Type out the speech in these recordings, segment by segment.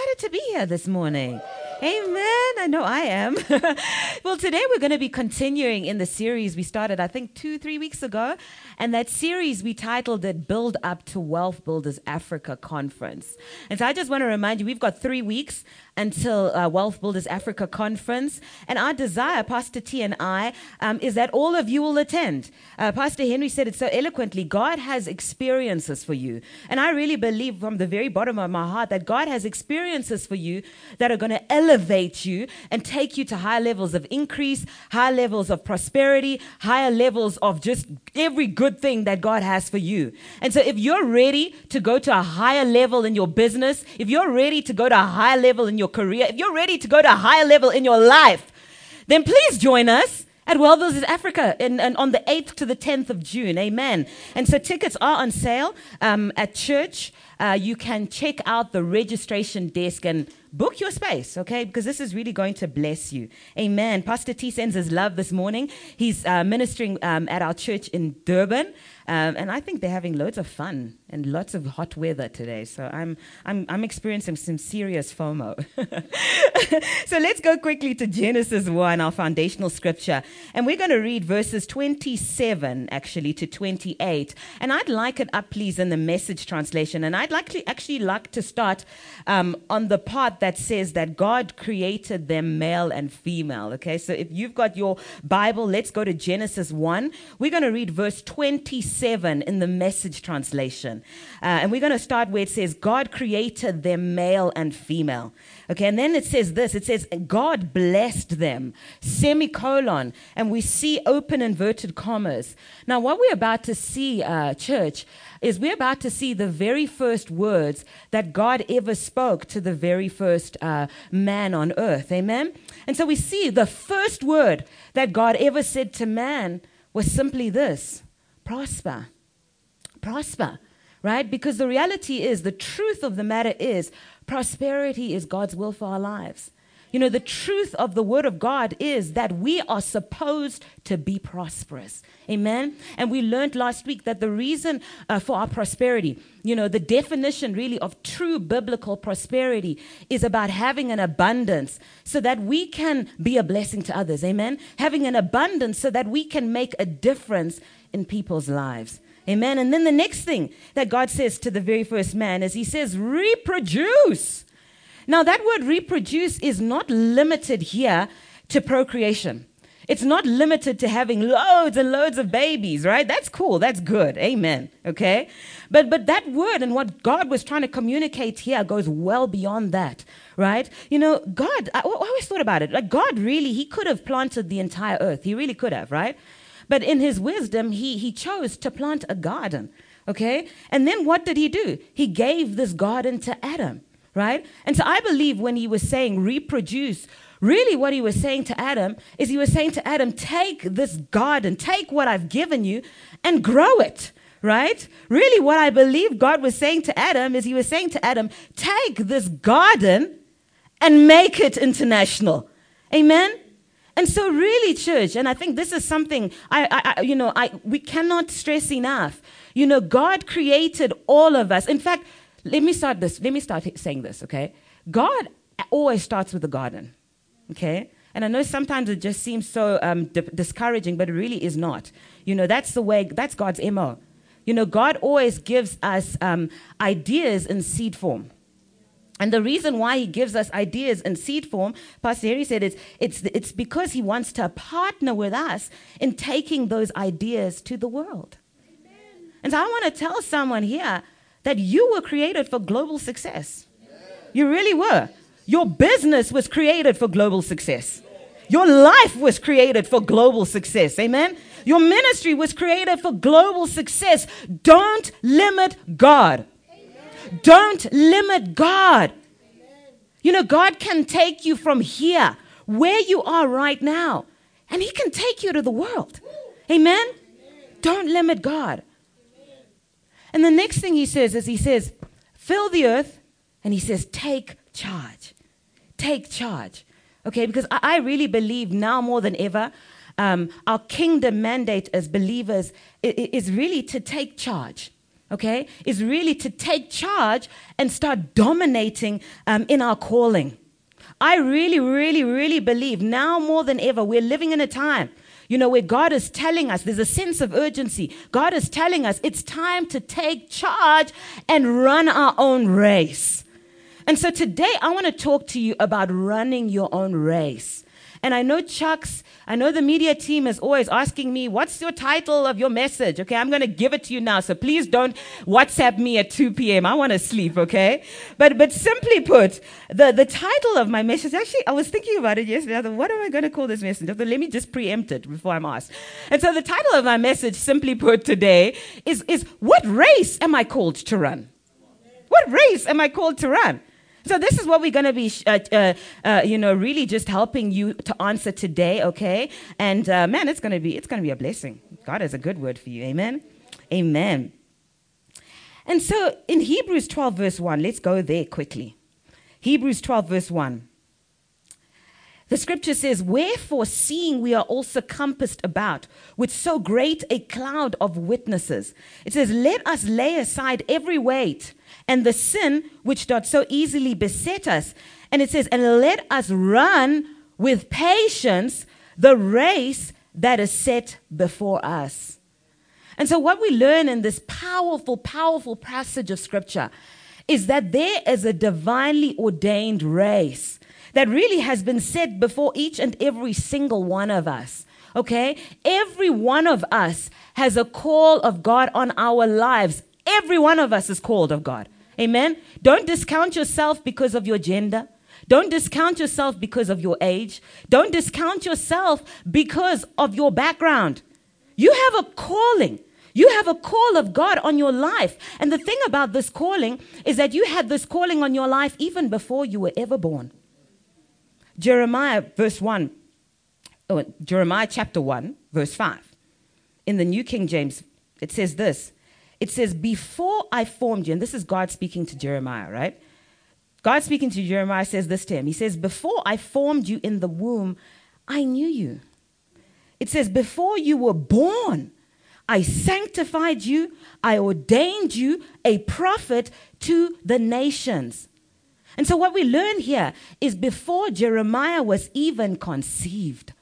excited to be here this morning? Amen. I know I am. well, today we're going to be continuing in the series we started, I think, two, three weeks ago. And that series we titled it Build Up to Wealth Builders Africa Conference. And so I just want to remind you, we've got three weeks until uh, Wealth Builders Africa Conference. And our desire, Pastor T and I, um, is that all of you will attend. Uh, Pastor Henry said it so eloquently God has experiences for you. And I really believe from the very bottom of my heart that God has experiences for you that are going to elevate you and take you to higher levels of increase, higher levels of prosperity, higher levels of just every good thing that God has for you. And so if you're ready to go to a higher level in your business, if you're ready to go to a higher level in your career, if you're ready to go to a higher level in your life, then please join us at Wealth Builders Africa in, in, on the 8th to the 10th of June. Amen. And so tickets are on sale um, at church. Uh, you can check out the registration desk and book your space, okay? Because this is really going to bless you. Amen. Pastor T sends his love this morning. He's uh, ministering um, at our church in Durban. Um, and I think they're having loads of fun and lots of hot weather today. So I'm, I'm, I'm experiencing some serious FOMO. so let's go quickly to Genesis 1, our foundational scripture. And we're going to read verses 27 actually to 28. And I'd like it up, please, in the message translation. And I'd like to, actually like to start um, on the part that says that God created them male and female. Okay, so if you've got your Bible, let's go to Genesis 1. We're going to read verse 27 in the message translation. Uh, and we're going to start where it says, God created them male and female. Okay, and then it says this it says, God blessed them, semicolon. And we see open inverted commas. Now, what we're about to see, uh, church, is we're about to see the very first words that God ever spoke to the very first uh, man on earth. Amen? And so we see the first word that God ever said to man was simply this prosper. Prosper, right? Because the reality is, the truth of the matter is, prosperity is God's will for our lives. You know, the truth of the Word of God is that we are supposed to be prosperous. Amen. And we learned last week that the reason uh, for our prosperity, you know, the definition really of true biblical prosperity is about having an abundance so that we can be a blessing to others. Amen. Having an abundance so that we can make a difference in people's lives. Amen. And then the next thing that God says to the very first man is He says, reproduce. Now, that word reproduce is not limited here to procreation. It's not limited to having loads and loads of babies, right? That's cool. That's good. Amen. Okay? But but that word and what God was trying to communicate here goes well beyond that, right? You know, God, I, I always thought about it. Like God really, he could have planted the entire earth. He really could have, right? But in his wisdom, he, he chose to plant a garden. Okay? And then what did he do? He gave this garden to Adam, right? And so I believe when he was saying reproduce, really what he was saying to Adam is he was saying to Adam, take this garden, take what I've given you and grow it. Right? Really, what I believe God was saying to Adam is he was saying to Adam, take this garden and make it international. Amen? And so, really, church, and I think this is something I, I, you know, I, we cannot stress enough. You know, God created all of us. In fact, let me start this. Let me start saying this, okay? God always starts with the garden, okay? And I know sometimes it just seems so um, di- discouraging, but it really is not. You know, that's the way, that's God's MO. You know, God always gives us um, ideas in seed form. And the reason why he gives us ideas in seed form, Pastor Harry said, is it's, it's because he wants to partner with us in taking those ideas to the world. Amen. And so I want to tell someone here that you were created for global success. You really were. Your business was created for global success. Your life was created for global success. Amen. Your ministry was created for global success. Don't limit God. Don't limit God. You know, God can take you from here, where you are right now, and He can take you to the world. Amen? Don't limit God. And the next thing He says is He says, fill the earth, and He says, take charge. Take charge. Okay, because I, really believe now more than ever, um, our kingdom mandate as believers is really to take charge. Okay, is really to take charge and start dominating um, in our calling. I really, really, really believe now more than ever we're living in a time, you know, where God is telling us there's a sense of urgency. God is telling us it's time to take charge and run our own race. And so today I want to talk to you about running your own race. And I know Chuck's, I know the media team is always asking me, what's your title of your message? Okay, I'm going to give it to you now. So please don't WhatsApp me at 2 p.m. I want to sleep, okay? But, but simply put, the, the title of my message, actually, I was thinking about it yesterday. I thought, what am I going to call this message? Thought, let me just preempt it before I'm asked. And so the title of my message, simply put today, is, is what race am I called to run? What race am I called to run? So this is what we're going to be, uh, uh, uh, you know, really just helping you to answer today, okay? And uh, man, it's going to be, it's going to be a blessing. God has a good word for you, amen, amen. And so in Hebrews 12 verse 1, let's go there quickly. Hebrews 12 verse 1. The scripture says, Wherefore, seeing we are also compassed about with so great a cloud of witnesses, it says, Let us lay aside every weight and the sin which doth so easily beset us. And it says, And let us run with patience the race that is set before us. And so, what we learn in this powerful, powerful passage of scripture is that there is a divinely ordained race that really has been set before each and every single one of us. Okay? Every one of us has a call of God on our lives. Every one of us is called of God. Amen? Don't discount yourself because of your gender. Don't discount yourself because of your age. Don't discount yourself because of your background. You have a calling. You have a call of God on your life. And the thing about this calling is that you had this calling on your life even before you were ever born. Jeremiah, verse 1, oh, Jeremiah chapter 1, verse 5. In the New King James, it says this It says, Before I formed you, and this is God speaking to Jeremiah, right? God speaking to Jeremiah says this to him. He says, Before I formed you in the womb, I knew you. It says, Before you were born, I sanctified you, I ordained you a prophet to the nations. And so, what we learn here is before Jeremiah was even conceived,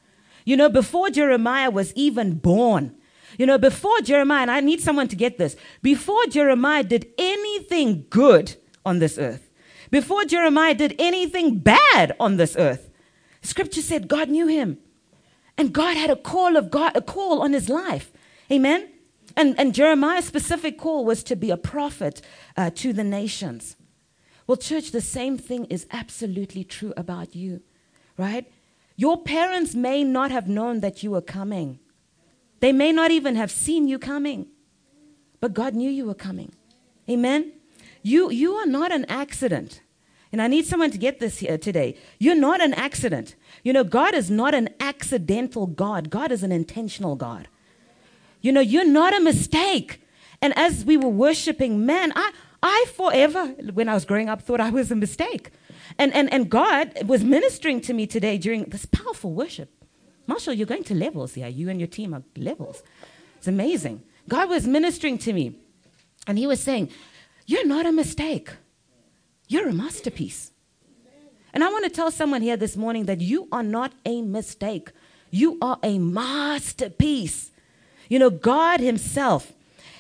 you know, before Jeremiah was even born, you know, before Jeremiah, and I need someone to get this, before Jeremiah did anything good on this earth, before Jeremiah did anything bad on this earth, scripture said God knew him. And God had a call of God, a call on his life. Amen. And, and Jeremiah's specific call was to be a prophet uh, to the nations. Well, church, the same thing is absolutely true about you, right? Your parents may not have known that you were coming. They may not even have seen you coming, but God knew you were coming. Amen? You, you are not an accident. And I need someone to get this here today. You're not an accident. You know, God is not an accidental God, God is an intentional God. You know, you're not a mistake. And as we were worshiping, man, I, I forever, when I was growing up, thought I was a mistake. And, and, and God was ministering to me today during this powerful worship. Marshall, you're going to levels here. You and your team are levels. It's amazing. God was ministering to me, and He was saying, You're not a mistake, you're a masterpiece. And I want to tell someone here this morning that you are not a mistake, you are a masterpiece. You know, God Himself,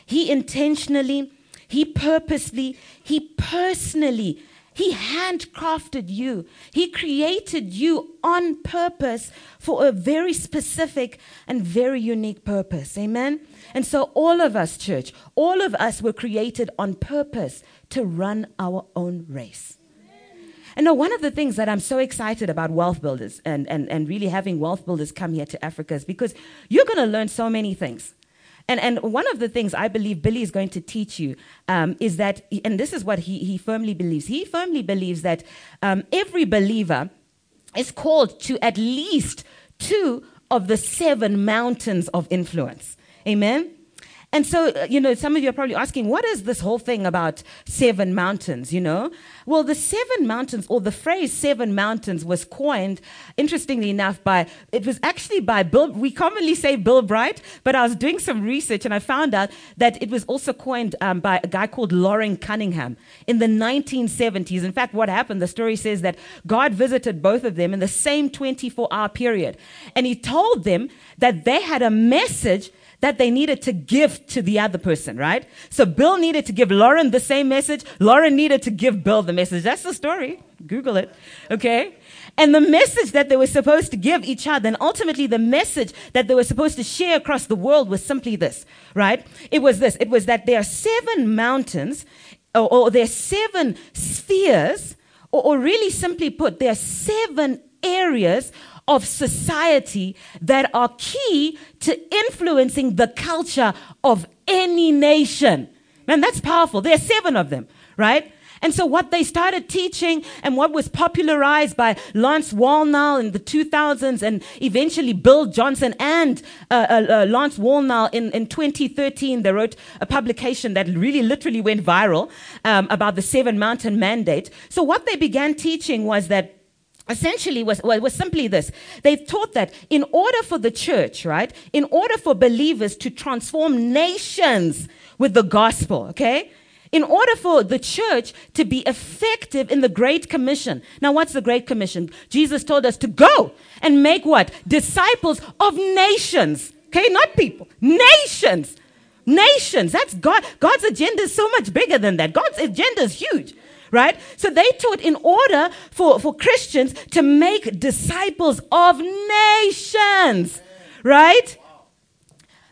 He intentionally, He purposely, He personally, He handcrafted you. He created you on purpose for a very specific and very unique purpose. Amen? And so, all of us, church, all of us were created on purpose to run our own race. And now, one of the things that I'm so excited about Wealth Builders and, and, and really having Wealth Builders come here to Africa is because you're going to learn so many things. And, and one of the things I believe Billy is going to teach you um, is that, and this is what he, he firmly believes. He firmly believes that um, every believer is called to at least two of the seven mountains of influence. Amen? And so, uh, you know, some of you are probably asking, what is this whole thing about seven mountains, you know? Well, the seven mountains, or the phrase seven mountains, was coined, interestingly enough, by, it was actually by Bill, we commonly say Bill Bright, but I was doing some research and I found out that it was also coined um, by a guy called Loren Cunningham in the 1970s. In fact, what happened, the story says that God visited both of them in the same 24 hour period. And he told them that they had a message that they needed to give to the other person, right? So Bill needed to give Loren the same message. Loren needed to give Bill the message. That's the story. Google it. Okay? And the message that they were supposed to give each other, and ultimately the message that they were supposed to share across the world was simply this, right? It was this. It was that there are seven mountains, or, or there are seven spheres, or, or really simply put, there are seven areas of society that are key to influencing the culture of any nation. Man, that's powerful. There are seven of them, right? And so what they started teaching and what was popularized by Lance Wallnau in the 2000s and eventually Bill Johnson and uh, uh, uh, Lance Wallnau in, in 2013, they wrote a publication that really literally went viral um, about the Seven Mountain Mandate. So what they began teaching was that essentially was, was, simply this. They taught that in order for the church, right, in order for believers to transform nations with the gospel, okay? In order for the church to be effective in the Great Commission. Now, what's the Great Commission? Jesus told us to go and make what? Disciples of nations. Okay, not people, nations. Nations. That's God. God's agenda is so much bigger than that. God's agenda is huge right? So they taught in order for, for Christians to make disciples of nations, right?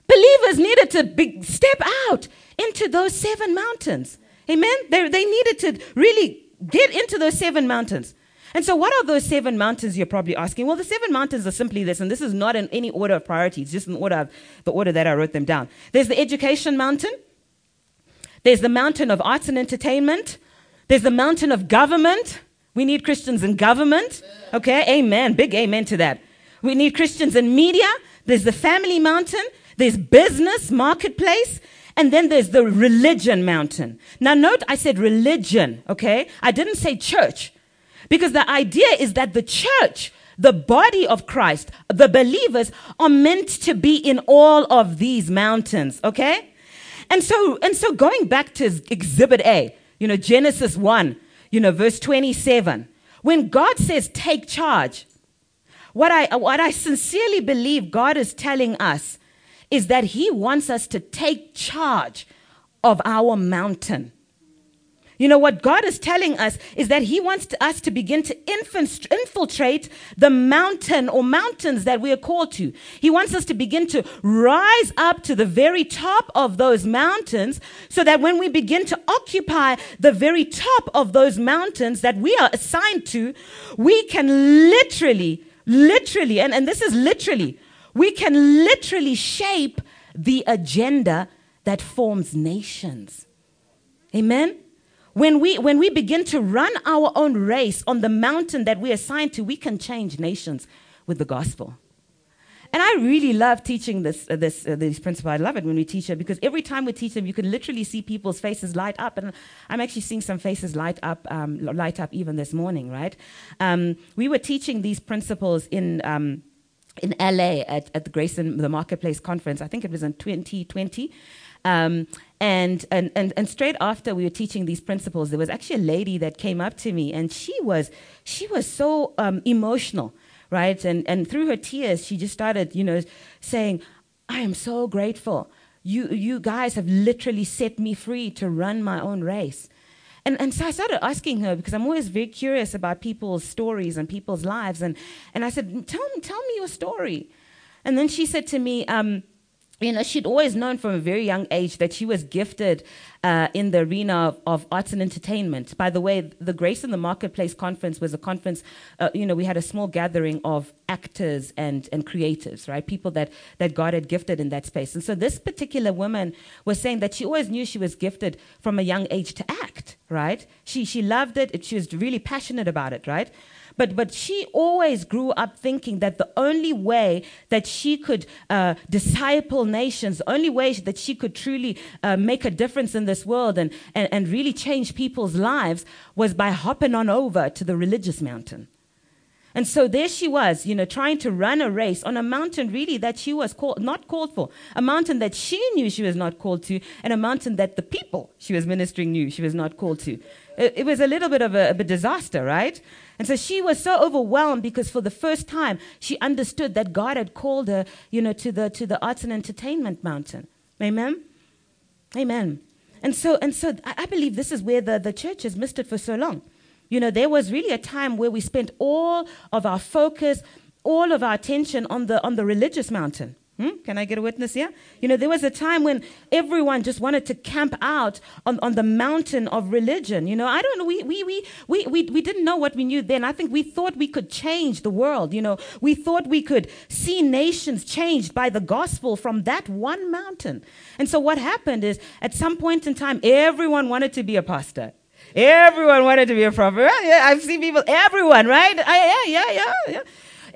Believers needed to be, step out into those seven mountains. Amen? They, they needed to really get into those seven mountains. And so, what are those seven mountains? You're probably asking. Well, the seven mountains are simply this, and this is not in any order of priority. It's just in order of the order that I wrote them down. There's the education mountain. There's the mountain of arts and entertainment. There's the mountain of government. We need Christians in government. Okay, amen. Big amen to that. We need Christians in media. There's the family mountain. There's business, marketplace. And then there's the religion mountain. Now, note I said religion, okay? I didn't say church. Because the idea is that the church, the body of Christ, the believers are meant to be in all of these mountains, okay? And so, and so going back to exhibit A, you know, Genesis 1, you know, verse 27. When God says take charge, what I, what I sincerely believe God is telling us is that He wants us to take charge of our mountain. You know, what God is telling us is that He wants to, us to begin to infiltrate the mountain or mountains that we are called to. He wants us to begin to rise up to the very top of those mountains so that when we begin to occupy the very top of those mountains that we are assigned to, we can literally, literally, and, and this is literally, we can literally shape the agenda that forms nations. Amen? When we, when we begin to run our own race on the mountain that we're assigned to, we can change nations with the gospel. And I really love teaching this, uh, this, uh, this principle. I love it when we teach it because every time we teach them, you can literally see people's faces light up. And I'm actually seeing some faces light up, um, light up even this morning, right? Um, we were teaching these principles in, um, in LA at, at the Grace in the Marketplace conference. I think it was in 2020. Um, and, and, and, and straight after we were teaching these principles, there was actually a lady that came up to me and she was, she was so um, emotional, right? And, and through her tears, she just started, you know, saying, I am so grateful. You, you guys have literally set me free to run my own race. And, and so I started asking her because I'm always very curious about people's stories and people's lives. And, and I said, tell, tell me your story. And then she said to me, um, you know, she'd always known from a very young age that she was gifted uh, in the arena of, of, arts and entertainment. By the way, the Grace in the Marketplace conference was a conference, uh, you know, we had a small gathering of actors and, and creatives, right? People that, that God had gifted in that space. And so this particular woman was saying that she always knew she was gifted from a young age to act, right? She, she loved it, she was really passionate about it, right? But, but she always grew up thinking that the only way that she could uh, disciple nations, the only way that she could truly uh, make a difference in this world and, and, and really change people's lives was by hopping on over to the religious mountain. And so there she was, you know, trying to run a race on a mountain really that she was called, not called for, a mountain that she knew she was not called to, and a mountain that the people she was ministering knew she was not called to. It, it was a little bit of a, a disaster, right? And so she was so overwhelmed because for the first time she understood that God had called her, you know, to the to the arts and entertainment mountain. Amen. Amen. And so and so I believe this is where the, the church has missed it for so long. You know, there was really a time where we spent all of our focus, all of our attention on the on the religious mountain. Hmm? Can I get a witness here? You know, there was a time when everyone just wanted to camp out on, on the mountain of religion. You know, I don't know, we, we, we, we, we, we didn't know what we knew then. I think we thought we could change the world. You know, we thought we could see nations changed by the gospel from that one mountain. And so what happened is at some point in time, everyone wanted to be a pastor. Everyone wanted to be a prophet. Yeah, I've seen people, everyone, right? I, yeah, yeah, yeah, yeah.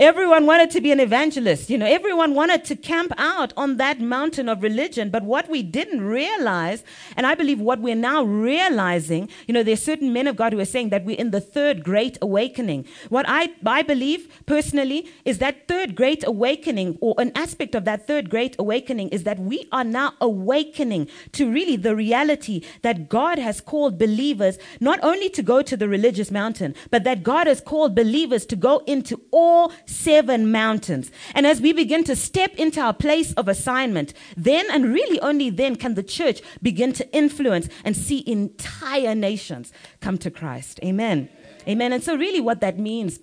Everyone wanted to be an evangelist. You know, everyone wanted to camp out on that mountain of religion. But what we didn't realize, and I believe what we're now realizing, you know, there's certain men of God who are saying that we're in the third great awakening. What I, I believe personally is that third great awakening, or an aspect of that third great awakening, is that we are now awakening to really the reality that God has called believers not only to go to the religious mountain, but that God has called believers to go into all seven mountains. And as we begin to step into our place of assignment, then and really only then can the church begin to influence and see entire nations come to Christ. Amen. Amen. And so, really, what that means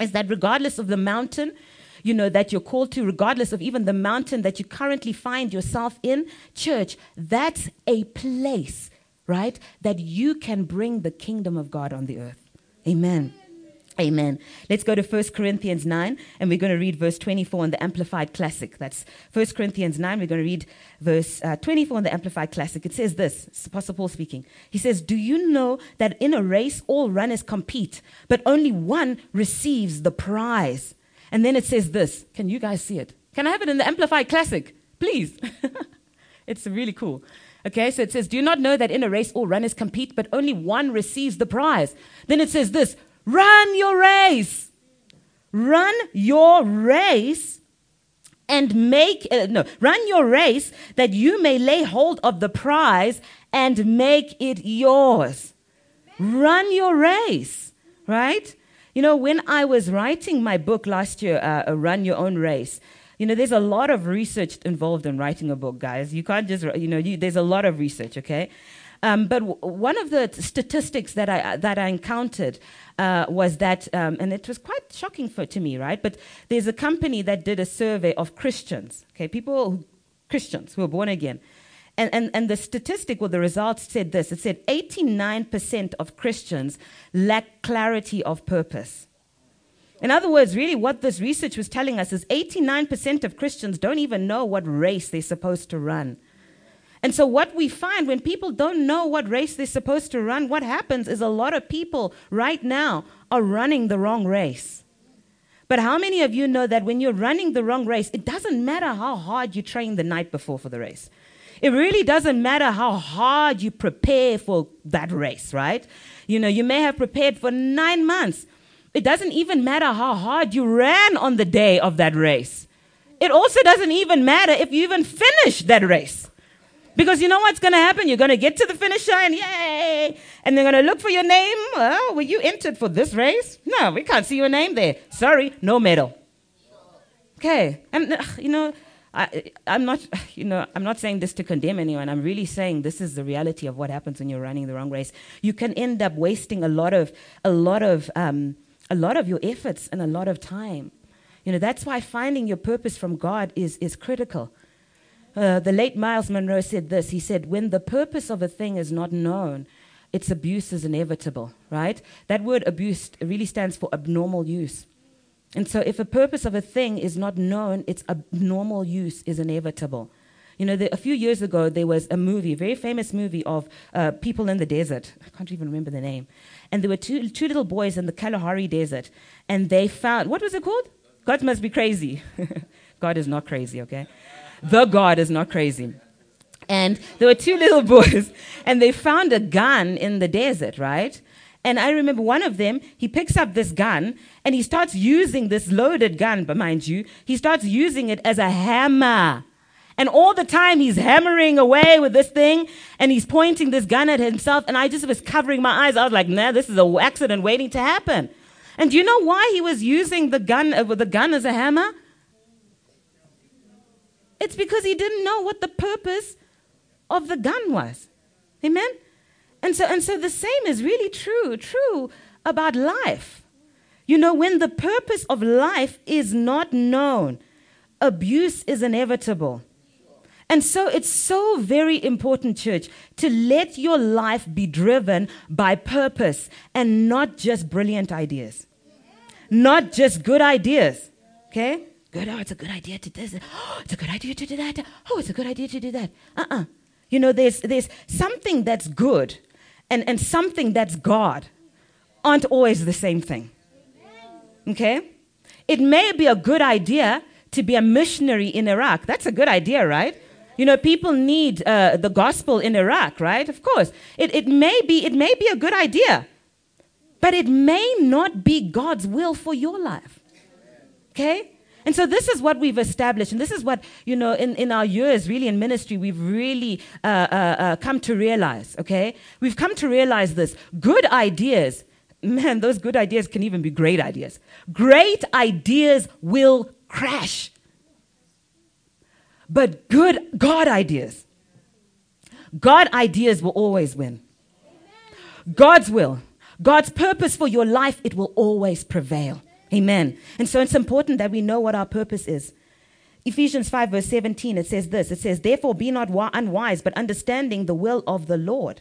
is that regardless of the mountain, you know, that you're called to, regardless of even the mountain that you currently find yourself in, church, that's a place, right, that you can bring the kingdom of God on the earth. Amen. Amen. Let's go to 1 Corinthians 9, and we're going to read verse 24 in the Amplified Classic. That's 1 Corinthians 9. We're going to read verse uh, 24 in the Amplified Classic. It says this it's Apostle Paul speaking. He says, Do you know that in a race all runners compete, but only one receives the prize? And then it says this. Can you guys see it? Can I have it in the Amplified Classic? Please. it's really cool. Okay, so it says, Do you not know that in a race all runners compete, but only one receives the prize? Then it says this Run your race. Run your race and make, uh, no, run your race that you may lay hold of the prize and make it yours. Run your race, right? You know, when I was writing my book last year, uh, Run Your Own Race, you know, there's a lot of research involved in writing a book, guys. You can't just, you know, you, there's a lot of research, okay? Um, but w- one of the statistics that I, that I encountered uh, was that, um, and it was quite shocking for, to me, right? But there's a company that did a survey of Christians, okay, people, Christians who are born again. And, and, and the statistic or the results said this it said 89% of Christians lack clarity of purpose. In other words, really, what this research was telling us is 89% of Christians don't even know what race they're supposed to run. And so, what we find when people don't know what race they're supposed to run, what happens is a lot of people right now are running the wrong race. But how many of you know that when you're running the wrong race, it doesn't matter how hard you train the night before for the race? It really doesn't matter how hard you prepare for that race, right? You know, you may have prepared for nine months. It doesn't even matter how hard you ran on the day of that race. It also doesn't even matter if you even finish that race. Because you know what's going to happen? You're going to get to the finish line, yay! And they're going to look for your name. Well, were you entered for this race? No, we can't see your name there. Sorry, no medal. Okay, and uh, you know, I, I'm not, you know, I'm not saying this to condemn anyone. I'm really saying this is the reality of what happens when you're running the wrong race. You can end up wasting a lot of, a lot of, um, a lot of your efforts and a lot of time. You know, that's why finding your purpose from God is is critical. Uh, the late Myles Munroe said this. He said, When the purpose of a thing is not known, its abuse is inevitable, right? That word abuse really stands for abnormal use. And so, if a purpose of a thing is not known, its abnormal use is inevitable. You know, the, a few years ago, there was a movie, a very famous movie of uh, people in the desert. I can't even remember the name. And there were two, two little boys in the Kalahari desert, and they found, what was it called? God must be crazy. God is not crazy, okay? The God is not crazy. And there were two little boys, and they found a gun in the desert, right? And I remember one of them, he picks up this gun and he starts using this loaded gun, but mind you, he starts using it as a hammer. And all the time he's hammering away with this thing and he's pointing this gun at himself. And I just was covering my eyes. I was like, nah, this is an accident waiting to happen. And do you know why he was using the gun, uh, the gun as a hammer? It's because he didn't know what the purpose of the gun was. Amen? And so, and so the same is really true, true about life. You know, when the purpose of life is not known, abuse is inevitable. And so it's so very important, church, to let your life be driven by purpose and not just brilliant ideas. Not just good ideas. Okay? Good, oh, it's a good idea to do this. Oh, it's a good idea to do that. Oh, it's a good idea to do that. Uh-uh. You know, there's, there's something that's good and, and something that's God aren't always the same thing. Okay? It may be a good idea to be a missionary in Iraq. That's a good idea, right? You know, people need uh, the gospel in Iraq, right? Of course. It, it, may be, it may be a good idea, but it may not be God's will for your life. Okay? And so this is what we've established, and this is what, you know, in, in our years really in ministry, we've really uh, uh, uh, come to realize, okay? We've come to realize this. Good ideas, man, those good ideas can even be great ideas. Great ideas will crash. But good God ideas, God ideas will always win. God's will, God's purpose for your life, it will always prevail. Amen. And so it's important that we know what our purpose is. Ephesians 5, verse 17, it says this it says, Therefore, be not unwise, but understanding the will of the Lord.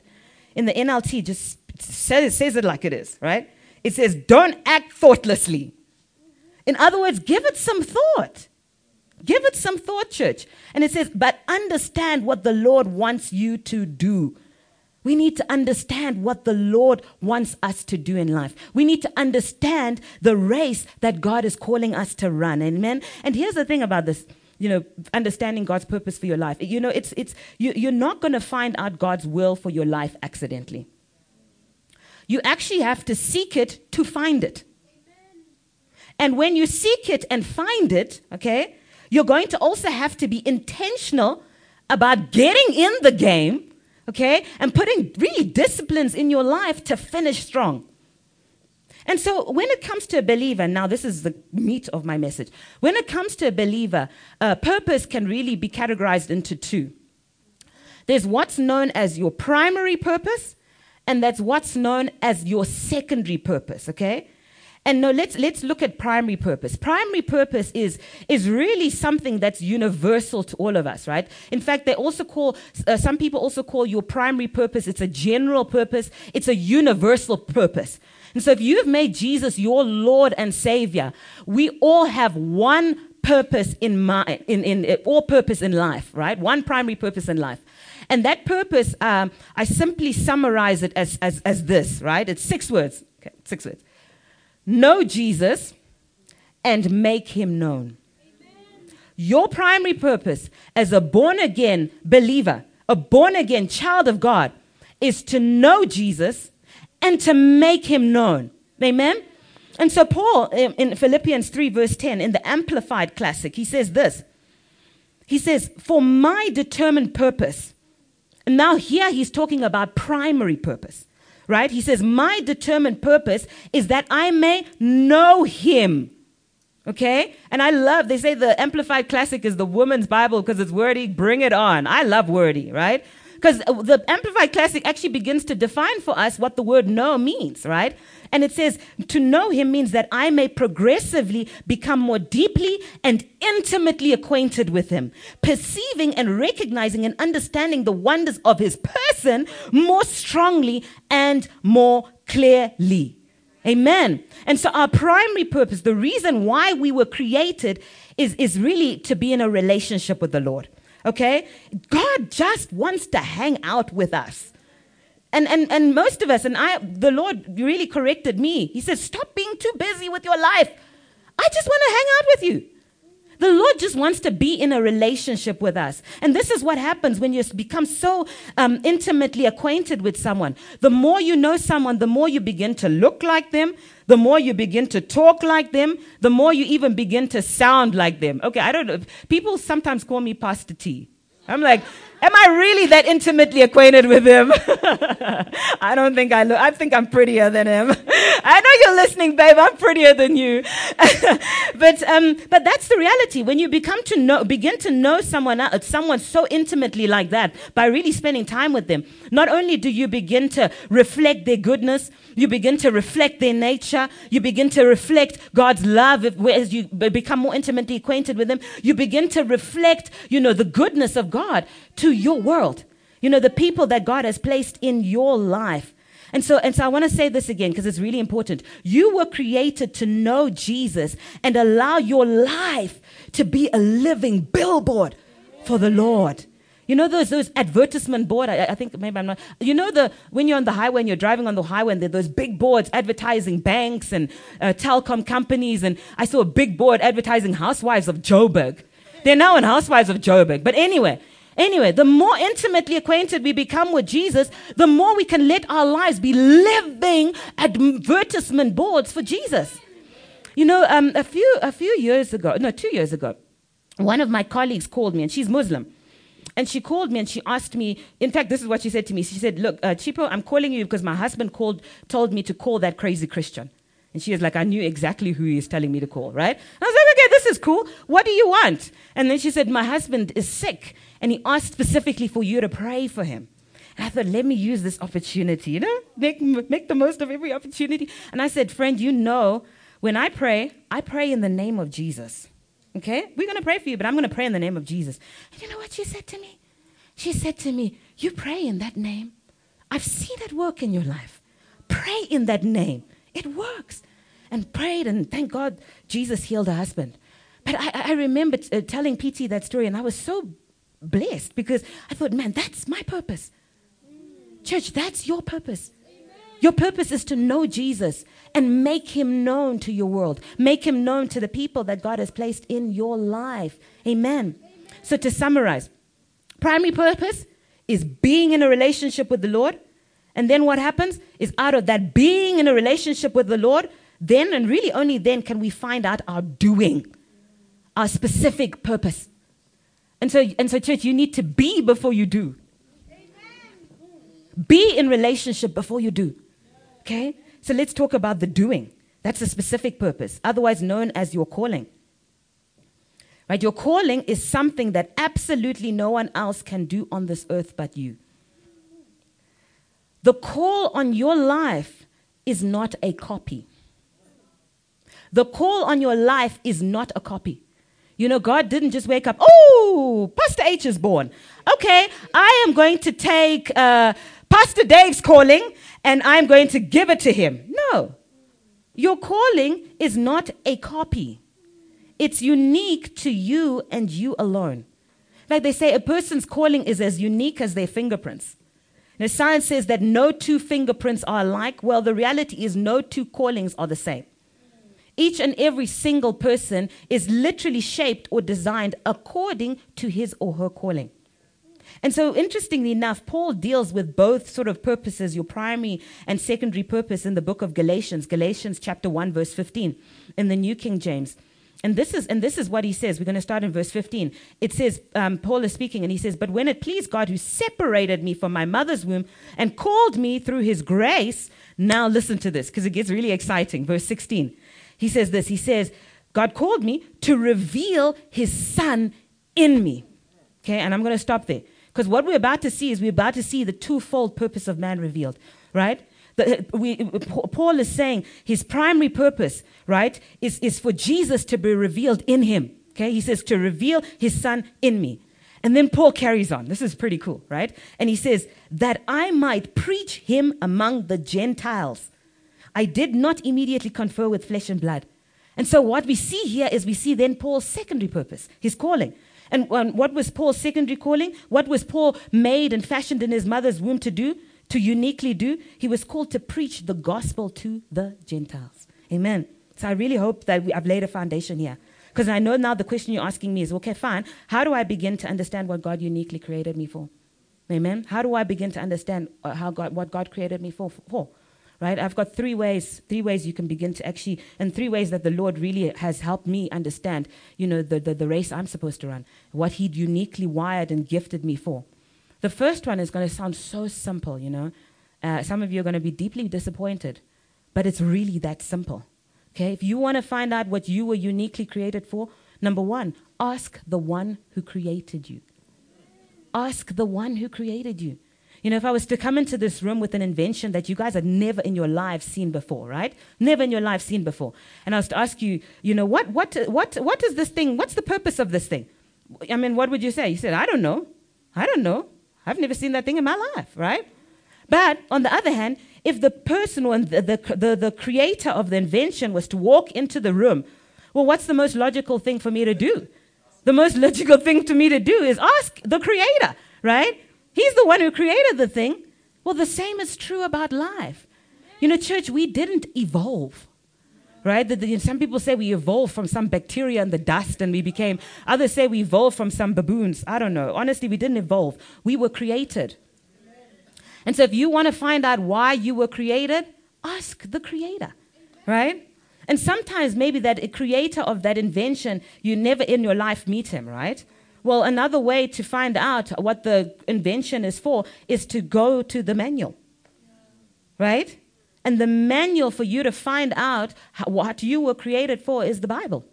In the NLT, just says, says it like it is, right? It says, Don't act thoughtlessly. In other words, give it some thought. Give it some thought, church. And it says, But understand what the Lord wants you to do. We need to understand what the Lord wants us to do in life. We need to understand the race that God is calling us to run. Amen. And here's the thing about this you know, understanding God's purpose for your life. You know, it's, it's, you, you're not going to find out God's will for your life accidentally. You actually have to seek it to find it. And when you seek it and find it, okay, you're going to also have to be intentional about getting in the game okay? And putting really disciplines in your life to finish strong. And so, when it comes to a believer, now this is the meat of my message. When it comes to a believer, uh, purpose can really be categorized into two. There's what's known as your primary purpose, and that's what's known as your secondary purpose, okay? And no, let's, let's look at primary purpose. Primary purpose is, is really something that's universal to all of us, right? In fact, they also call, uh, some people also call your primary purpose, it's a general purpose, it's a universal purpose. And so if you've made Jesus your Lord and Savior, we all have one purpose in mind, in, in, in all purpose in life, right? One primary purpose in life. And that purpose, um, I simply summarize it as, as, as this, right? It's six words. Okay, six words know Jesus, and make him known. Amen. Your primary purpose as a born again believer, a born again child of God, is to know Jesus and to make him known. Amen? And so, Paul in Philippians 3, verse 10, in the Amplified Classic, he says this. He says, For my determined purpose, and now here he's talking about primary purpose right? He says, My determined purpose is that I may know him. Okay? And I love, they say the Amplified Classic is the woman's Bible because it's wordy. Bring it on. I love wordy, right? Because the Amplified Classic actually begins to define for us what the word know means, right? And it says, to know him means that I may progressively become more deeply and intimately acquainted with him, perceiving and recognizing and understanding the wonders of his person more strongly and more clearly. Amen. And so our primary purpose, the reason why we were created is, is really to be in a relationship with the Lord. Okay? God just wants to hang out with us. And, and, and most of us, and I, the Lord really corrected me. He says, Stop being too busy with your life. I just want to hang out with you. The Lord just wants to be in a relationship with us. And this is what happens when you become so um, intimately acquainted with someone. The more you know someone, the more you begin to look like them, the more you begin to talk like them, the more you even begin to sound like them. Okay, I don't know. People sometimes call me Pastor T. I'm like, am I really that intimately acquainted with him? I don't think I look, I think I'm prettier than him. I know you're listening, babe. I'm prettier than you. but, um, but that's the reality. When you become to know, begin to know someone else, someone so intimately like that by really spending time with them, not only do you begin to reflect their goodness, you begin to reflect their nature, you begin to reflect God's love as you become more intimately acquainted with them, you begin to reflect, you know, the goodness of God to your world. You know, the people that God has placed in your life. And so, and so I want to say this again because it's really important. You were created to know Jesus and allow your life to be a living billboard for the Lord. You know those those advertisement board. I, I, think maybe I'm not. You know the when you're on the highway and you're driving on the highway and there those big boards advertising banks and uh, telecom companies. And I saw a big board advertising Housewives of Joburg. They're now in Housewives of Joburg. But anyway, Anyway, the more intimately acquainted we become with Jesus, the more we can let our lives be living advertisement boards for Jesus. You know, um, a few a few years ago, no, two years ago, one of my colleagues called me, and she's Muslim. And she called me and she asked me, in fact, this is what she said to me. She said, Look, uh, Chipo, I'm calling you because my husband called, told me to call that crazy Christian. And she was like, I knew exactly who he is telling me to call, right? And I was like, okay, this is cool. What do you want? And then she said, My husband is sick and he asked specifically for you to pray for him. And I thought, let me use this opportunity, you know, make, make the most of every opportunity. And I said, friend, you know, when I pray, I pray in the name of Jesus. Okay? We're going to pray for you, but I'm going to pray in the name of Jesus. And you know what she said to me? She said to me, You pray in that name. I've seen it work in your life. Pray in that name. It works. And prayed, and thank God Jesus healed her husband. But I, I remember t- uh, telling PT that story, and I was so blessed because I thought, man, that's my purpose. Church, that's your purpose. Your purpose is to know Jesus and make him known to your world. Make him known to the people that God has placed in your life. Amen. So to summarize, primary purpose is being in a relationship with the Lord. And then what happens is out of that being in a relationship with the Lord, then and really only then can we find out our doing, our specific purpose. And so, and so, church, you need to be before you do. Be in relationship before you do. Okay? So let's talk about the doing. That's a specific purpose, otherwise known as your calling. Right? Your calling is something that absolutely no one else can do on this earth but you. The call on your life is not a copy. The call on your life is not a copy. You know, God didn't just wake up, oh, Pastor H is born. Okay, I am going to take uh, Pastor Dave's calling and I'm going to give it to him. No. Your calling is not a copy, it's unique to you and you alone. Like they say, a person's calling is as unique as their fingerprints. Now, science says that no two fingerprints are alike. Well, the reality is no two callings are the same. Each and every single person is literally shaped or designed according to his or her calling. And so, interestingly enough, Paul deals with both sort of purposes, your primary and secondary purpose, in the book of Galatians, Galatians chapter 1, verse 15, in the New King James. And this is and this is what he says. We're going to start in verse 15. It says, um, Paul is speaking, and he says, But when it pleased God who separated me from my mother's womb and called me through his grace, now listen to this, because it gets really exciting. Verse 16. He says this He says, God called me to reveal his son in me. Okay, and I'm going to stop there. Because what we're about to see is we're about to see the twofold purpose of man revealed, right? The, we, Paul is saying his primary purpose, right, is, is for Jesus to be revealed in him. Okay, he says to reveal his son in me. And then Paul carries on. This is pretty cool, right? And he says, that I might preach him among the Gentiles. I did not immediately confer with flesh and blood. And so what we see here is we see then Paul's secondary purpose, his calling. And what was Paul's secondary calling? What was Paul made and fashioned in his mother's womb to do? To uniquely do? He was called to preach the gospel to the Gentiles. Amen. So I really hope that we, I've laid a foundation here. Because I know now the question you're asking me is okay, fine. How do I begin to understand what God uniquely created me for? Amen. How do I begin to understand uh, how God, what God created me for? for? Right? I've got three ways, three ways you can begin to actually, and three ways that the Lord really has helped me understand, you know, the, the, the race I'm supposed to run, what He'd uniquely wired and gifted me for. The first one is going to sound so simple, you know. Uh, some of you are going to be deeply disappointed, but it's really that simple. Okay, if you want to find out what you were uniquely created for, number one, ask the one who created you. Ask the one who created you. You know, if I was to come into this room with an invention that you guys had never in your life seen before, right? Never in your life seen before. And I was to ask you, you know, what, what, what, what is this thing? What's the purpose of this thing? I mean, what would you say? You said, I don't know. I don't know. I've never seen that thing in my life, right? But on the other hand, if the person the, the, the, the creator of the invention was to walk into the room, well, what's the most logical thing for me to do? The most logical thing to me to do is ask the creator, right? He's the one who created the thing. Well, the same is true about life. You know, church, we didn't evolve. Right? The, the, some people say we evolved from some bacteria in the dust and we became, others say we evolved from some baboons. I don't know. Honestly, we didn't evolve. We were created. And so if you want to find out why you were created, ask the creator, right? And sometimes maybe that creator of that invention, you never in your life meet him, right? Well, another way to find out what the invention is for is to go to the manual, right? And the manual for you to find out what you were created for is the Bible.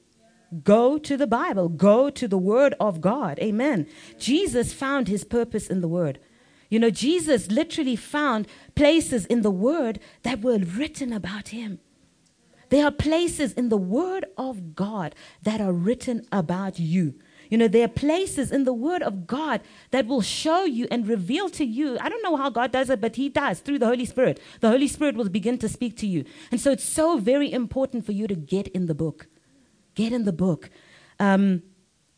Go to the Bible. Go to the Word of God. Amen. Jesus found his purpose in the Word. You know, Jesus literally found places in the Word that were written about him. There are places in the Word of God that are written about you. You know, there are places in the Word of God that will show you and reveal to you. I don't know how God does it, but He does through the Holy Spirit. The Holy Spirit will begin to speak to you. And so it's so very important for you to get in the book. Get in the book. Um,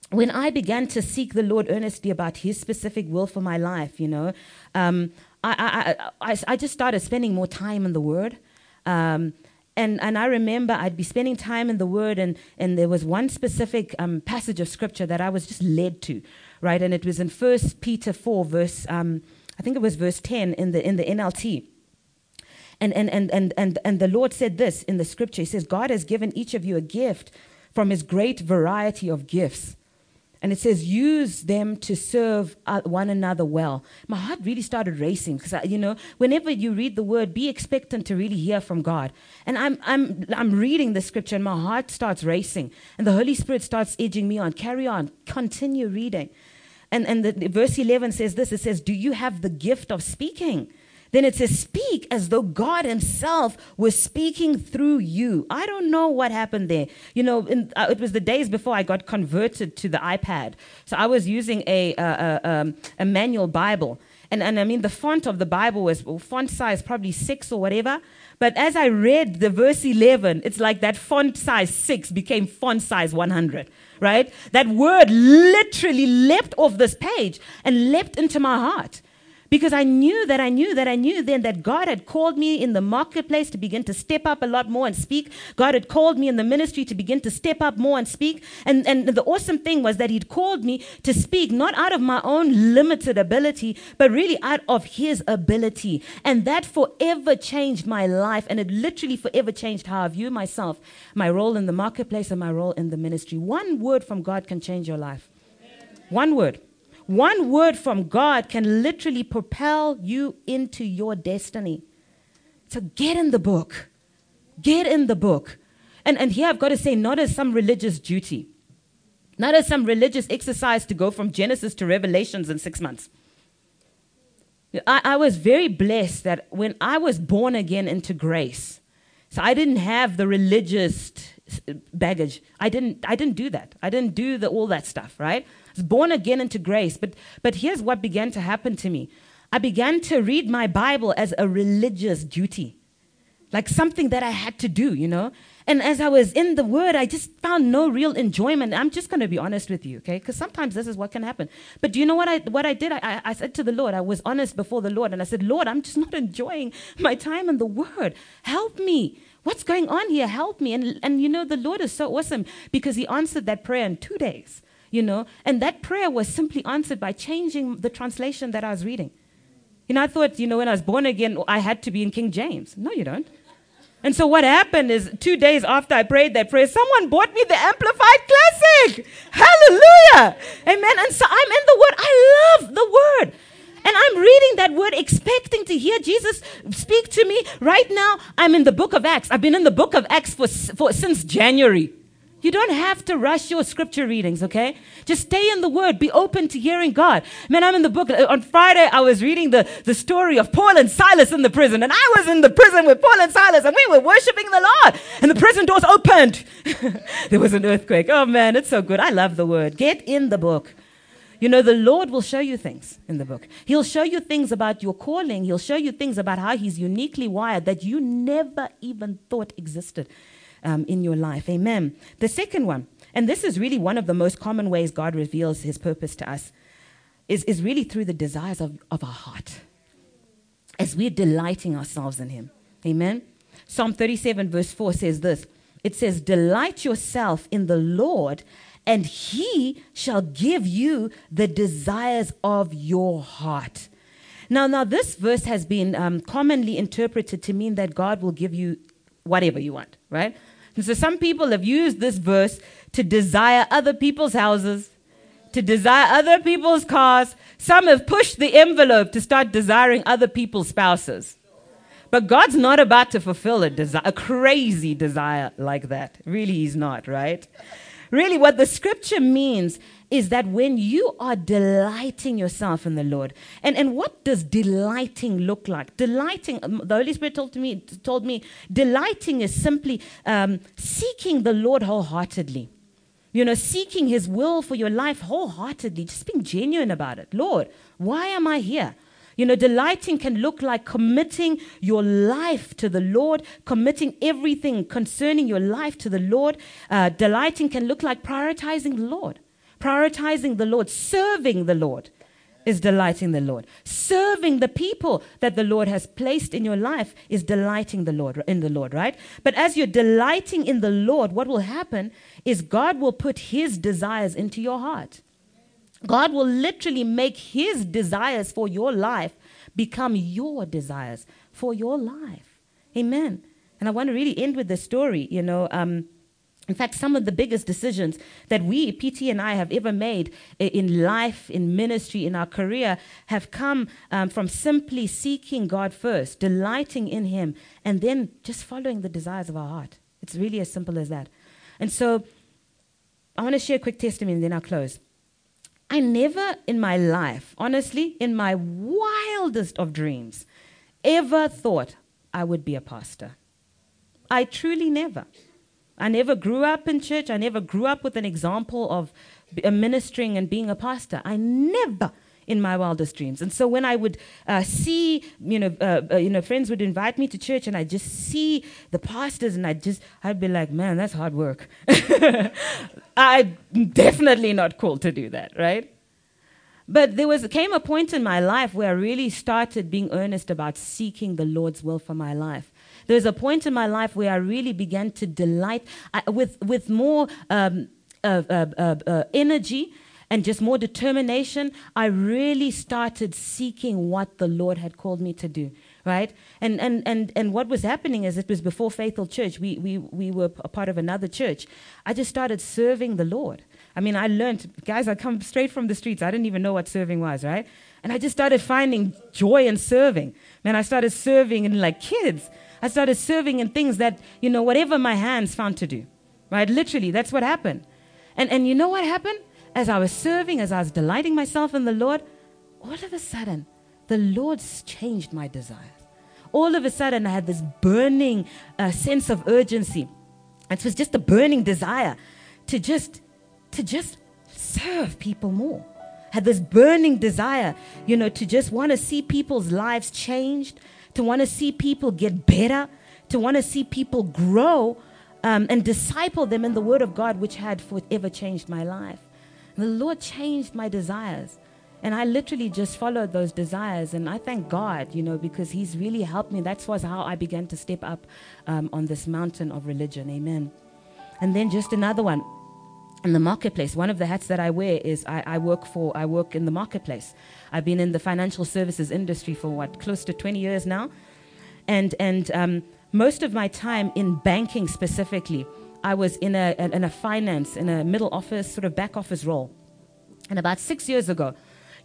when I began to seek the Lord earnestly about His specific will for my life, you know, um, I, I, I, I, just started spending more time in the Word. Um, and, and I remember I'd be spending time in the Word, and, and there was one specific um, passage of Scripture that I was just led to, right? And it was in First Peter 4, verse, um, I think it was verse 10 in the, in the NLT. And, and, and, and, and, and the Lord said this in the Scripture He says, God has given each of you a gift from His great variety of gifts. And it says, use them to serve uh, one another well. My heart really started racing because, you know, whenever you read the word, be expectant to really hear from God. And I'm, I'm, I'm reading the scripture and my heart starts racing. And the Holy Spirit starts edging me on. Carry on, continue reading. And, and the, the verse 11 says this it says, Do you have the gift of speaking? Then it says, Speak as though God Himself was speaking through you. I don't know what happened there. You know, in, uh, it was the days before I got converted to the iPad. So I was using a, a, um, a manual Bible. And, and I mean, the font of the Bible was well, font size probably six or whatever. But as I read the verse 11, it's like that font size six became font size 100, right? That word literally leapt off this page and leapt into my heart. Because I knew that I knew that I knew then that God had called me in the marketplace to begin to step up a lot more and speak. God had called me in the ministry to begin to step up more and speak. And, and the awesome thing was that He'd called me to speak not out of my own limited ability, but really out of His ability. And that forever changed my life. And it literally forever changed how I view myself, my role in the marketplace, and my role in the ministry. One word from God can change your life. One word. One word from God can literally propel you into your destiny. So get in the book. Get in the book. And, and here I've got to say, not as some religious duty, not as some religious exercise to go from Genesis to Revelations in six months. I, I was very blessed that when I was born again into grace, so I didn't have the religious baggage. I didn't. I didn't do that. I didn't do the, all that stuff. Right? Was born again into grace. But but here's what began to happen to me. I began to read my Bible as a religious duty, like something that I had to do. You know. And as I was in the Word, I just found no real enjoyment. I'm just going to be honest with you, okay? Because sometimes this is what can happen. But do you know what I what I did? I, I, I said to the Lord, I was honest before the Lord, and I said, Lord, I'm just not enjoying my time in the Word. Help me. What's going on here? Help me. And and you know, the Lord is so awesome because He answered that prayer in two days. You know, and that prayer was simply answered by changing the translation that I was reading. You know, I thought, you know, when I was born again, I had to be in King James. No, you don't. And so what happened is two days after I prayed that prayer, someone bought me the Amplified Classic. Hallelujah. Amen. And so I'm in the Word. I love the Word. And I'm reading that word, expecting to hear Jesus speak to me. Right now, I'm in the book of Acts. I've been in the book of Acts for, for since January. You don't have to rush your scripture readings, okay? Just stay in the word. Be open to hearing God. Man, I'm in the book. On Friday, I was reading the, the story of Paul and Silas in the prison. And I was in the prison with Paul and Silas, and we were worshiping the Lord. And the prison doors opened. there was an earthquake. Oh, man, it's so good. I love the word. Get in the book. You know, the Lord will show you things in the book. He'll show you things about your calling. He'll show you things about how He's uniquely wired that you never even thought existed um, in your life. Amen. The second one, and this is really one of the most common ways God reveals His purpose to us, is, is really through the desires of, of our heart as we're delighting ourselves in Him. Amen. Psalm 37, verse 4 says this it says, Delight yourself in the Lord, and he shall give you the desires of your heart. Now, now this verse has been um, commonly interpreted to mean that God will give you whatever you want, right? And so some people have used this verse to desire other people's houses, to desire other people's cars. Some have pushed the envelope to start desiring other people's spouses. But God's not about to fulfill a, desire, a crazy desire like that. Really, He's not, right? Really, what the scripture means is that when you are delighting yourself in the Lord, and, and what does delighting look like? Delighting, um, the Holy Spirit told me, told me delighting is simply um, seeking the Lord wholeheartedly. You know, seeking His will for your life wholeheartedly, just being genuine about it. Lord, why am I here? You know, delighting can look like committing your life to the Lord, committing everything concerning your life to the Lord. Uh, delighting can look like prioritizing the Lord, prioritizing the Lord, serving the Lord is delighting the Lord. Serving the people that the Lord has placed in your life is delighting the Lord in the Lord, right? But as you're delighting in the Lord, what will happen is God will put his desires into your heart. God will literally make his desires for your life become your desires for your life. Amen. And I want to really end with this story, you know. Um, in fact, some of the biggest decisions that we, PT and I, have ever made in life, in ministry, in our career have come um, from simply seeking God first, delighting in Him, and then just following the desires of our heart. It's really as simple as that. And so I want to share a quick testimony and then I'll close. I never in my life, honestly, in my wildest of dreams, ever thought I would be a pastor. I truly never. I never grew up in church. I never grew up with an example of ministering and being a pastor. I never in my wildest dreams. And so when I would uh, see, you know, uh, uh, you know, friends would invite me to church, and I just see the pastors, and I just, I'd be like, man, that's hard work. I'm definitely not called to do that, right? But there was came a point in my life where I really started being earnest about seeking the Lord's will for my life. There was a point in my life where I really began to delight I, with with more um, uh, uh, energy and just more determination, I really started seeking what the Lord had called me to do, right? And, and, and, and what was happening is it was before Faith Hill Church. We, we, we were a part of another church. I just started serving the Lord. I mean, I learned, guys, I come straight from the streets. I didn't even know what serving was, right? And I just started finding joy in serving. Man, I started serving in like kids. I started serving in things that, you know, whatever my hands found to do, right? Literally, that's what happened. And, and you know what happened? as I was serving, as I was delighting myself in the Lord, all of a sudden, the Lord's changed my desires. All of a sudden, I had this burning uh, sense of urgency. It was just a burning desire to just, to just serve people more. Had this burning desire, you know, to just want to see people's lives changed, to want to see people get better, to want to see people grow um, and disciple them in the Word of God, which had forever changed my life. The Lord changed my desires. And I literally just followed those desires. And I thank God, you know, because He's really helped me. That was how I began to step up um, on this mountain of religion. Amen. And then just another one in the marketplace. One of the hats that I wear is I, I work for, I work in the marketplace. I've been in the financial services industry for what, close to 20 years now. And, and um, most of my time in banking specifically, I was in a, in a finance, in a middle office, sort of back office role. And about six years ago,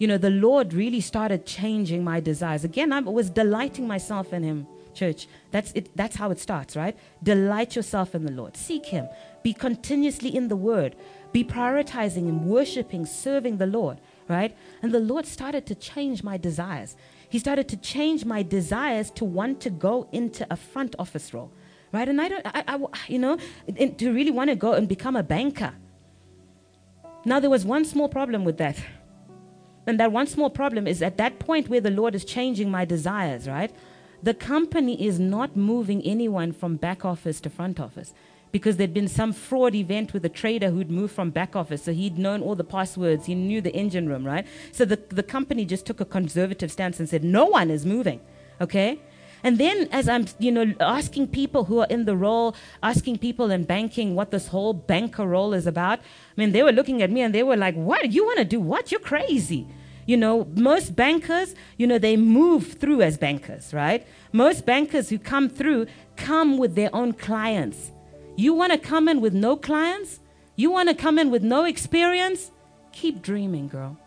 you know, the Lord really started changing my desires. Again, I was delighting myself in Him, church. That's it. That's how it starts, right? Delight yourself in the Lord. Seek Him. Be continuously in the Word. Be prioritizing Him, worshiping, serving the Lord, right? And the Lord started to change my desires. He started to change my desires to want to go into a front office role, right? And I don't, I, I you know, to really want to go and become a banker. Now, there was one small problem with that. And that one small problem is at that point where the Lord is changing my desires, right? The company is not moving anyone from back office to front office because there'd been some fraud event with a trader who'd moved from back office. So he'd known all the passwords, he knew the engine room, right? So the, the company just took a conservative stance and said, no one is moving, okay? And then as I'm, you know, asking people who are in the role, asking people in banking what this whole banker role is about, I mean, they were looking at me and they were like, what? You want to do what? You're crazy. You know, most bankers, you know, they move through as bankers, right? Most bankers who come through come with their own clients. You want to come in with no clients? You want to come in with no experience? Keep dreaming, girl.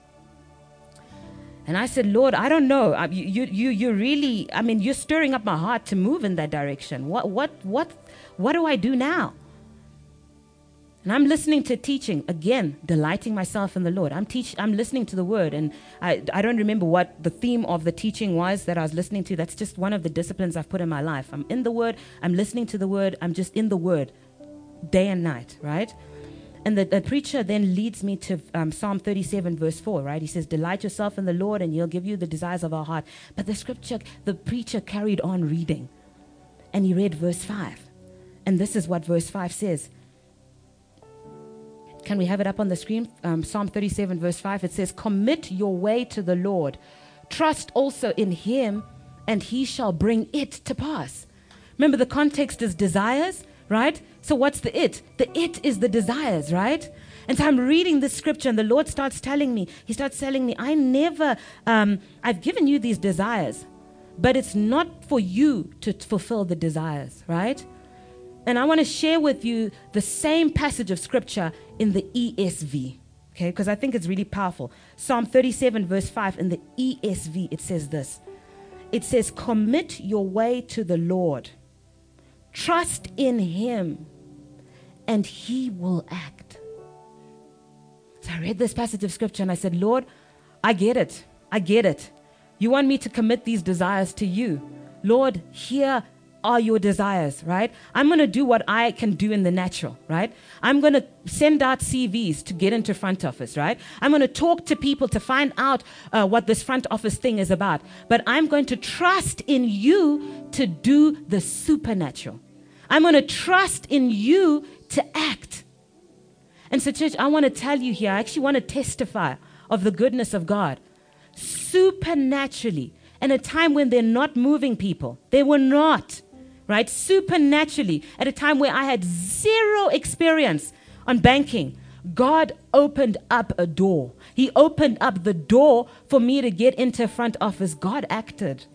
And I said, Lord, I don't know. You, you, you, really, I mean, you're stirring up my heart to move in that direction. What, what, what, what do I do now? And I'm listening to teaching again, delighting myself in the Lord. I'm teach, I'm listening to the word, and I, I don't remember what the theme of the teaching was that I was listening to. That's just one of the disciplines I've put in my life. I'm in the word. I'm listening to the word. I'm just in the word, day and night, right? And the, the preacher then leads me to um, Psalm 37, verse 4, right? He says, Delight yourself in the Lord, and he'll give you the desires of our heart. But the scripture, the preacher carried on reading, and he read verse 5. And this is what verse 5 says. Can we have it up on the screen? Um, Psalm 37, verse 5. It says, Commit your way to the Lord. Trust also in him, and he shall bring it to pass. Remember, the context is desires, right? So, what's the it? The it is the desires, right? And so I'm reading this scripture, and the Lord starts telling me, He starts telling me, I never, um, I've given you these desires, but it's not for you to fulfill the desires, right? And I want to share with you the same passage of scripture in the ESV, okay? Because I think it's really powerful. Psalm 37, verse 5, in the ESV, it says this It says, Commit your way to the Lord, trust in Him, and He will act. So I read this passage of scripture and I said, Lord, I get it. I get it. You want me to commit these desires to you. Lord, here are your desires, right? I'm going to do what I can do in the natural, right? I'm going to send out CVs to get into front office, right? I'm going to talk to people to find out uh, what this front office thing is about. But I'm going to trust in you to do the supernatural. I'm going to trust in you to act. And so, church, I want to tell you here, I actually want to testify of the goodness of God supernaturally in a time when they're not moving people. They were not, right? Supernaturally, at a time where I had zero experience on banking. God opened up a door. He opened up the door for me to get into front office. God acted.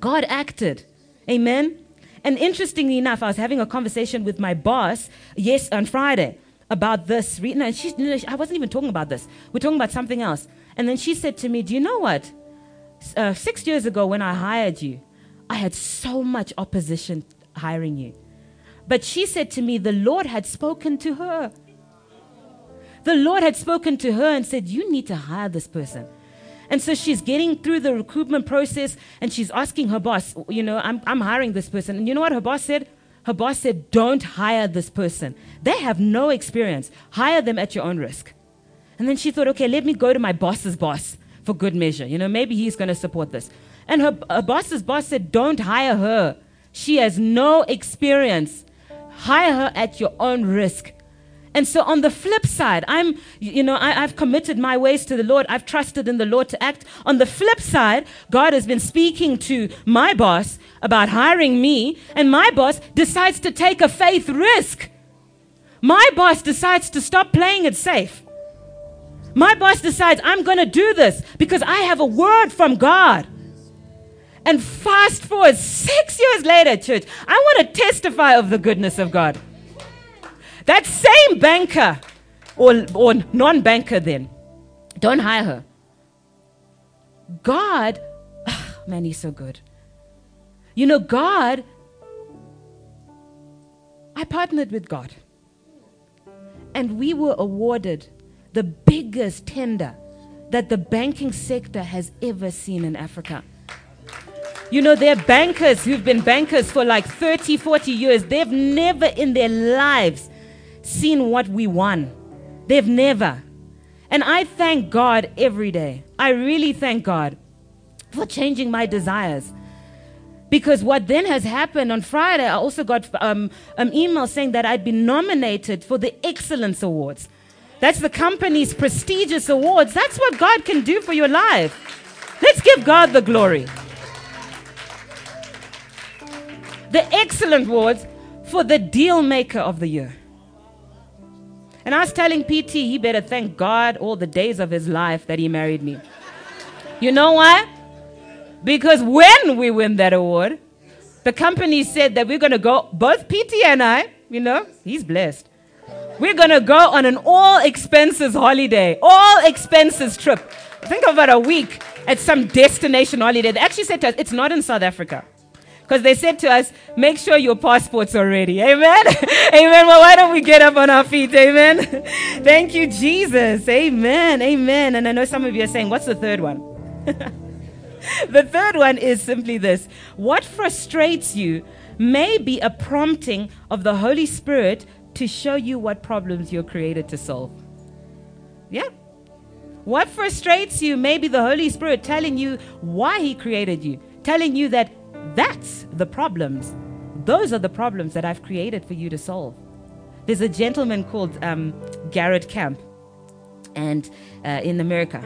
God acted. Amen. And interestingly enough, I was having a conversation with my boss yes on Friday about this. No, she, no, I wasn't even talking about this. We're talking about something else. And then she said to me, "Do you know what? Uh, six years ago, when I hired you, I had so much opposition hiring you. But she said to me, the Lord had spoken to her. The Lord had spoken to her and said, You need to hire this person. And so she's getting through the recruitment process and she's asking her boss, you know, I'm, I'm hiring this person. And you know what her boss said? Her boss said, don't hire this person. They have no experience. Hire them at your own risk. And then she thought, okay, let me go to my boss's boss for good measure. You know, maybe he's going to support this. And her, her boss's boss said, don't hire her. She has no experience. Hire her at your own risk. And so on the flip side, I'm, you know, I, have committed my ways to the Lord. I've trusted in the Lord to act. On the flip side, God has been speaking to my boss about hiring me, and my boss decides to take a faith risk. My boss decides to stop playing it safe. My boss decides I'm going to do this because I have a word from God. And fast forward six years later, church, I want to testify of the goodness of God. That same banker or, or non banker, then, don't hire her. God, oh, man, he's so good. You know, God, I partnered with God. And we were awarded the biggest tender that the banking sector has ever seen in Africa. You know, there are bankers who've been bankers for like 30, 40 years. They've never in their lives seen what we won. They've never. And I thank God every day. I really thank God for changing my desires. Because what then has happened on Friday, I also got um, an email saying that I'd been nominated for the Excellence Awards. That's the company's prestigious awards. That's what God can do for your life. Let's give God the glory. The Excellent Awards for the Deal Maker of the Year. And I was telling PT he better thank God all the days of his life that he married me. You know why? Because when we win that award, the company said that we're going to go, both PT and I, you know, he's blessed. We're going to go on an all expenses holiday, all expenses trip. Think about a week at some destination holiday. They actually said to us, it's not in South Africa. Because they said to us, make sure your passports are ready. Amen. Amen. Well, why don't we get up on our feet? Amen. Thank you, Jesus. Amen. Amen. And I know some of you are saying, what's the third one? the third one is simply this What frustrates you may be a prompting of the Holy Spirit to show you what problems you're created to solve. Yeah. What frustrates you may be the Holy Spirit telling you why He created you, telling you that that's the problems. Those are the problems that I've created for you to solve. There's a gentleman called um, Garrett Camp, and uh, in America,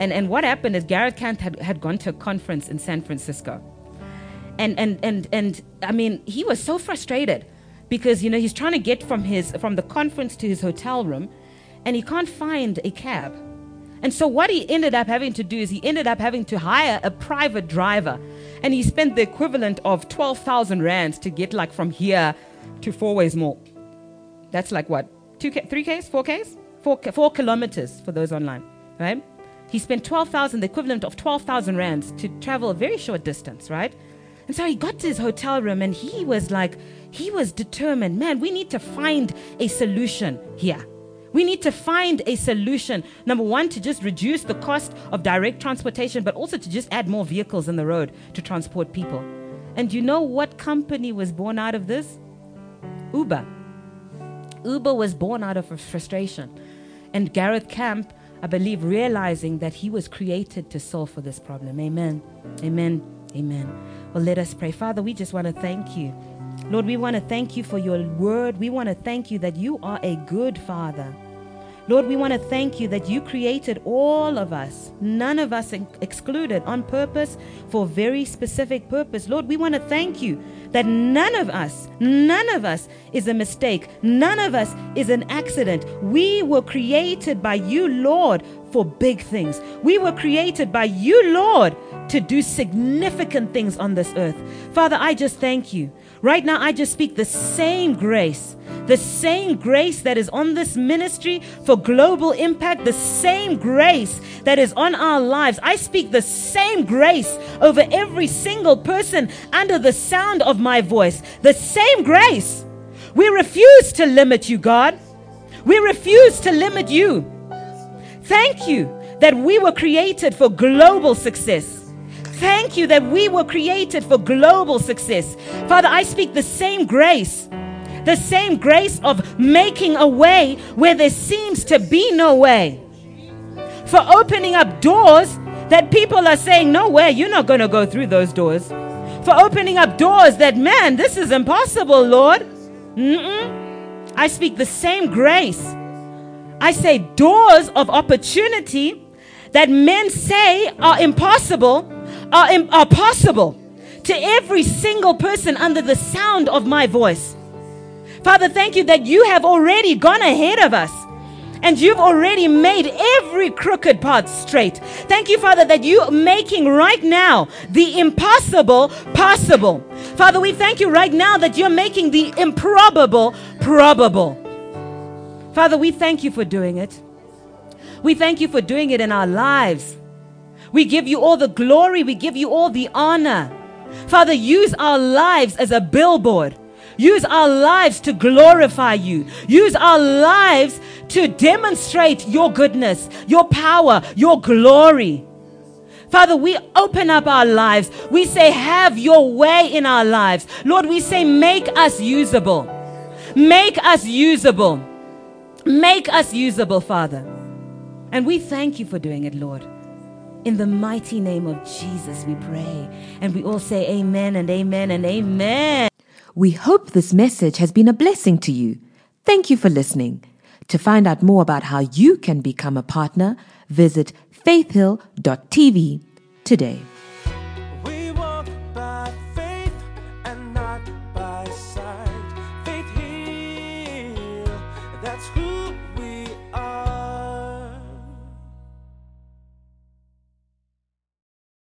and and what happened is Garrett Camp had, had gone to a conference in San Francisco, and and and and I mean he was so frustrated because you know he's trying to get from his from the conference to his hotel room, and he can't find a cab. And so what he ended up having to do is he ended up having to hire a private driver. And he spent the equivalent of 12,000 rands to get like from here to Fourways Mall. That's like what? 2K, 3Ks, 4Ks? 4, 4 kilometers for those online, right? He spent 12,000, the equivalent of 12,000 rands to travel a very short distance, right? And so he got to his hotel room and he was like, he was determined, man, we need to find a solution here. We need to find a solution. Number one, to just reduce the cost of direct transportation, but also to just add more vehicles in the road to transport people. And you know what company was born out of this? Uber. Uber was born out of frustration. And Garrett Camp, I believe, realizing that he was created to solve for this problem. Amen. Amen. Amen. Well, let us pray. Father, we just want to thank you. Lord, we want to thank you for your word. We want to thank you that you are a good father. Lord, we want to thank you that you created all of us, none of us excluded, on purpose for very specific purpose. Lord, we want to thank you that none of us, none of us is a mistake, none of us is an accident. We were created by you, Lord, for big things. We were created by you, Lord, to do significant things on this earth. Father, I just thank you. Right now, I just speak the same grace the same grace that is on this ministry for global impact, the same grace that is on our lives. I speak the same grace over every single person under the sound of my voice. The same grace. We refuse to limit you, God. We refuse to limit you. Thank you that we were created for global success. Thank you that we were created for global success. Father, I speak the same grace, the same grace of making a way where there seems to be no way, for opening up doors that people are saying, No way, you're not going to go through those doors. For opening up doors that, man, this is impossible, Lord. Mm-mm. I speak the same grace. I say doors of opportunity that men say are impossible are, are possible to every single person under the sound of my voice. Father, thank you that you have already gone ahead of us and you've already made every crooked path straight. Thank you, Father, that you're making right now the impossible possible. Father, we thank you right now that you're making the improbable probable. Father, we thank you for doing it. We thank you for doing it in our lives. We give you all the glory. We give you all the honor. Father, use our lives as a billboard. Use our lives to glorify you. Use our lives to demonstrate your goodness, your power, your glory. Father, we open up our lives. We say, have your way in our lives. Lord, we say, make us usable. Make us usable. Make us usable, Father. And we thank you for doing it, Lord. In the mighty name of Jesus, we pray. And we all say, Amen and Amen and Amen. We hope this message has been a blessing to you. Thank you for listening. To find out more about how you can become a partner, visit faithhill.tv today.